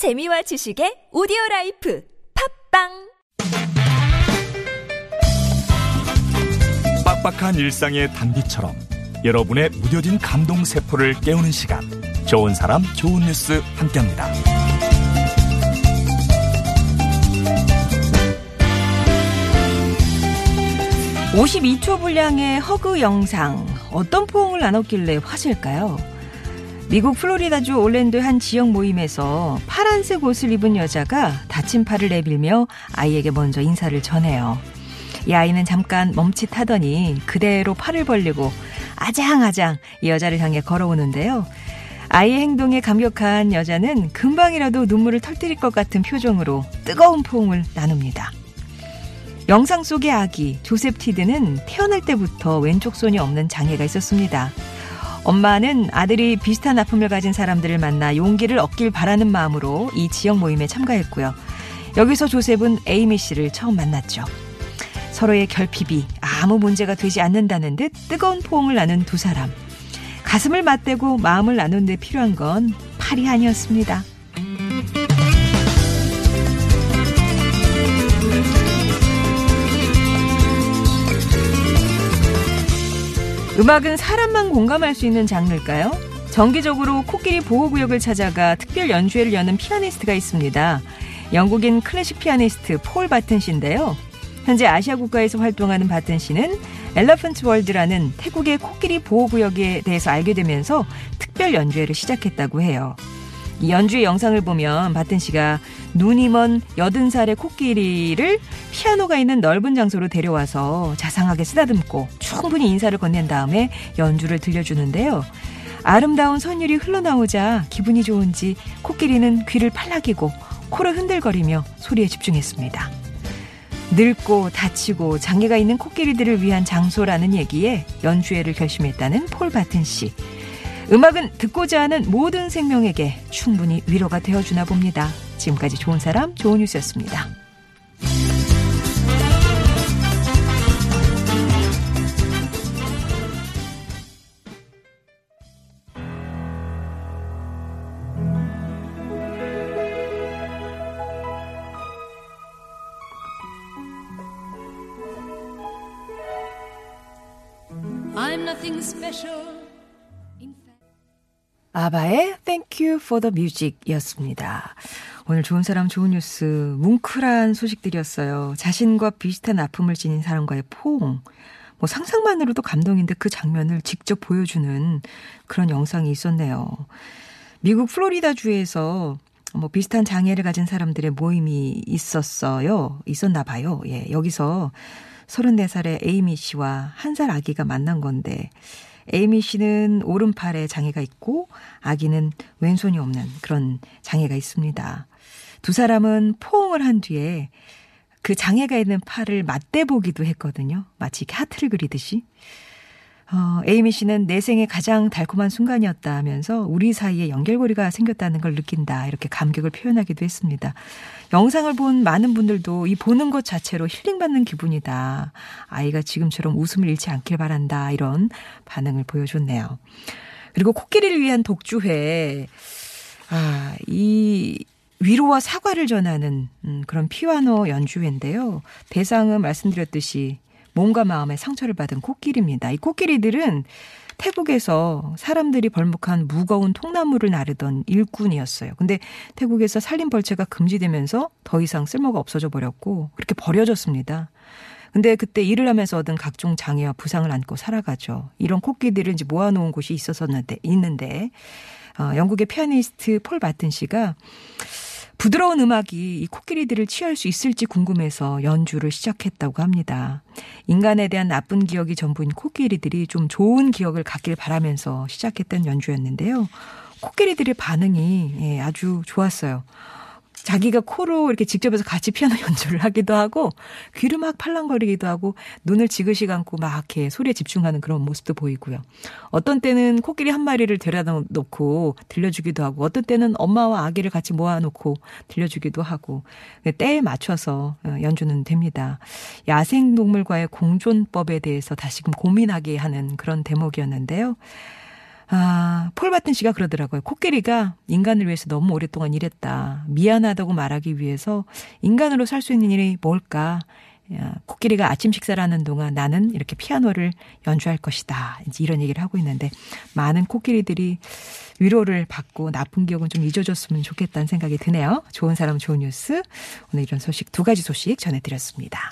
재미와 지식의 오디오 라이프 팟빵 빡빡한 일상의 단비처럼 여러분의 무뎌진 감동 세포를 깨우는 시간 좋은 사람 좋은 뉴스 함께합니다. 52초 분량의 hug 영상 어떤 포옹을 나눴길래 화제일까요? 미국 플로리다주 올랜도의 한 지역 모임에서 파란색 옷을 입은 여자가 다친 팔을 내밀며 아이에게 먼저 인사를 전해요. 이 아이는 잠깐 멈칫하더니 그대로 팔을 벌리고 아장아장 이 여자를 향해 걸어오는데요. 아이의 행동에 감격한 여자는 금방이라도 눈물을 털뜨릴 것 같은 표정으로 뜨거운 포옹을 나눕니다. 영상 속의 아기 조셉 티드는 태어날 때부터 왼쪽 손이 없는 장애가 있었습니다. 엄마는 아들이 비슷한 아픔을 가진 사람들을 만나 용기를 얻길 바라는 마음으로 이 지역 모임에 참가했고요. 여기서 조셉은 에이미 씨를 처음 만났죠. 서로의 결핍이 아무 문제가 되지 않는다는 듯 뜨거운 포옹을 나눈 두 사람. 가슴을 맞대고 마음을 나눈 데 필요한 건 팔이 아니었습니다. 음악은 사람만 공감할 수 있는 장르일까요? 정기적으로 코끼리 보호구역을 찾아가 특별 연주회를 여는 피아니스트가 있습니다. 영국인 클래식 피아니스트 폴 바튼 씨인데요. 현재 아시아 국가에서 활동하는 바튼 씨는 Elephant World라는 태국의 코끼리 보호구역에 대해서 알게 되면서 특별 연주회를 시작했다고 해요. 이 연주의 영상을 보면 바튼 씨가 눈이 먼 여든 살의 코끼리를 피아노가 있는 넓은 장소로 데려와서 자상하게 쓰다듬고 충분히 인사를 건넨 다음에 연주를 들려주는데요. 아름다운 선율이 흘러나오자 기분이 좋은지 코끼리는 귀를 팔락이고 코를 흔들거리며 소리에 집중했습니다. 늙고 다치고 장애가 있는 코끼리들을 위한 장소라는 얘기에 연주회를 결심했다는 폴 바튼 씨. 음악은 듣고자 하는 모든 생명에게 충분히 위로가 되어주나 봅니다. 지금까지 좋은 사람, 좋은 뉴스였습니다. Special. 아바의 Thank You for the Music 이었습니다. 오늘 좋은 사람 좋은 뉴스, 뭉클한 소식들이었어요. 자신과 비슷한 아픔을 지닌 사람과의 포옹. 뭐 상상만으로도 감동인데 그 장면을 직접 보여주는 그런 영상이 있었네요. 미국 플로리다 주에서 뭐 비슷한 장애를 가진 사람들의 모임이 있었어요. 있었나 봐요. 예. 여기서 34살의 에이미 씨와 한 살 아기가 만난 건데 에이미 씨는 오른팔에 장애가 있고 아기는 왼손이 없는 그런 장애가 있습니다. 두 사람은 포옹을 한 뒤에 그 장애가 있는 팔을 맞대보기도 했거든요. 마치 하트를 그리듯이. 어, 에이미 씨는 내 생에 가장 달콤한 순간이었다 하면서 우리 사이에 연결고리가 생겼다는 걸 느낀다. 이렇게 감격을 표현하기도 했습니다. 영상을 본 많은 분들도 이 보는 것 자체로 힐링받는 기분이다. 아이가 지금처럼 웃음을 잃지 않길 바란다. 이런 반응을 보여줬네요. 그리고 코끼리를 위한 독주회. 아, 이 위로와 사과를 전하는 음, 그런 피아노 연주회인데요. 대상은 말씀드렸듯이 몸과 마음의 상처를 받은 코끼리입니다. 이 코끼리들은 태국에서 사람들이 벌목한 무거운 통나무를 나르던 일꾼이었어요. 근데 태국에서 살림 벌채가 금지되면서 더 이상 쓸모가 없어져 버렸고 그렇게 버려졌습니다. 근데 그때 일을 하면서 얻은 각종 장애와 부상을 안고 살아가죠. 이런 코끼리들을 이제 모아놓은 곳이 있었었는데 있는데 어, 영국의 피아니스트 폴 바튼 씨가 부드러운 음악이 이 코끼리들을 취할 수 있을지 궁금해서 연주를 시작했다고 합니다. 인간에 대한 나쁜 기억이 전부인 코끼리들이 좀 좋은 기억을 갖길 바라면서 시작했던 연주였는데요. 코끼리들의 반응이 예, 아주 좋았어요. 자기가 코로 이렇게 직접 해서 같이 피아노 연주를 하기도 하고 귀를 막 팔랑거리기도 하고 눈을 지그시 감고 막 이렇게 소리에 집중하는 그런 모습도 보이고요. 어떤 때는 코끼리 한 마리를 데려다 놓고 들려주기도 하고 어떤 때는 엄마와 아기를 같이 모아놓고 들려주기도 하고 때에 맞춰서 어, 연주는 됩니다. 야생동물과의 공존법에 대해서 다시금 고민하게 하는 그런 대목이었는데요. 아, 폴 바튼 씨가 그러더라고요. 코끼리가 인간을 위해서 너무 오랫동안 일했다. 미안하다고 말하기 위해서 인간으로 살 수 있는 일이 뭘까? 야, 코끼리가 아침 식사를 하는 동안 나는 이렇게 피아노를 연주할 것이다. 이제 이런 얘기를 하고 있는데 많은 코끼리들이 위로를 받고 나쁜 기억은 좀 잊어줬으면 좋겠다는 생각이 드네요. 좋은 사람 좋은 뉴스. 오늘 이런 소식 두 가지 소식 전해드렸습니다.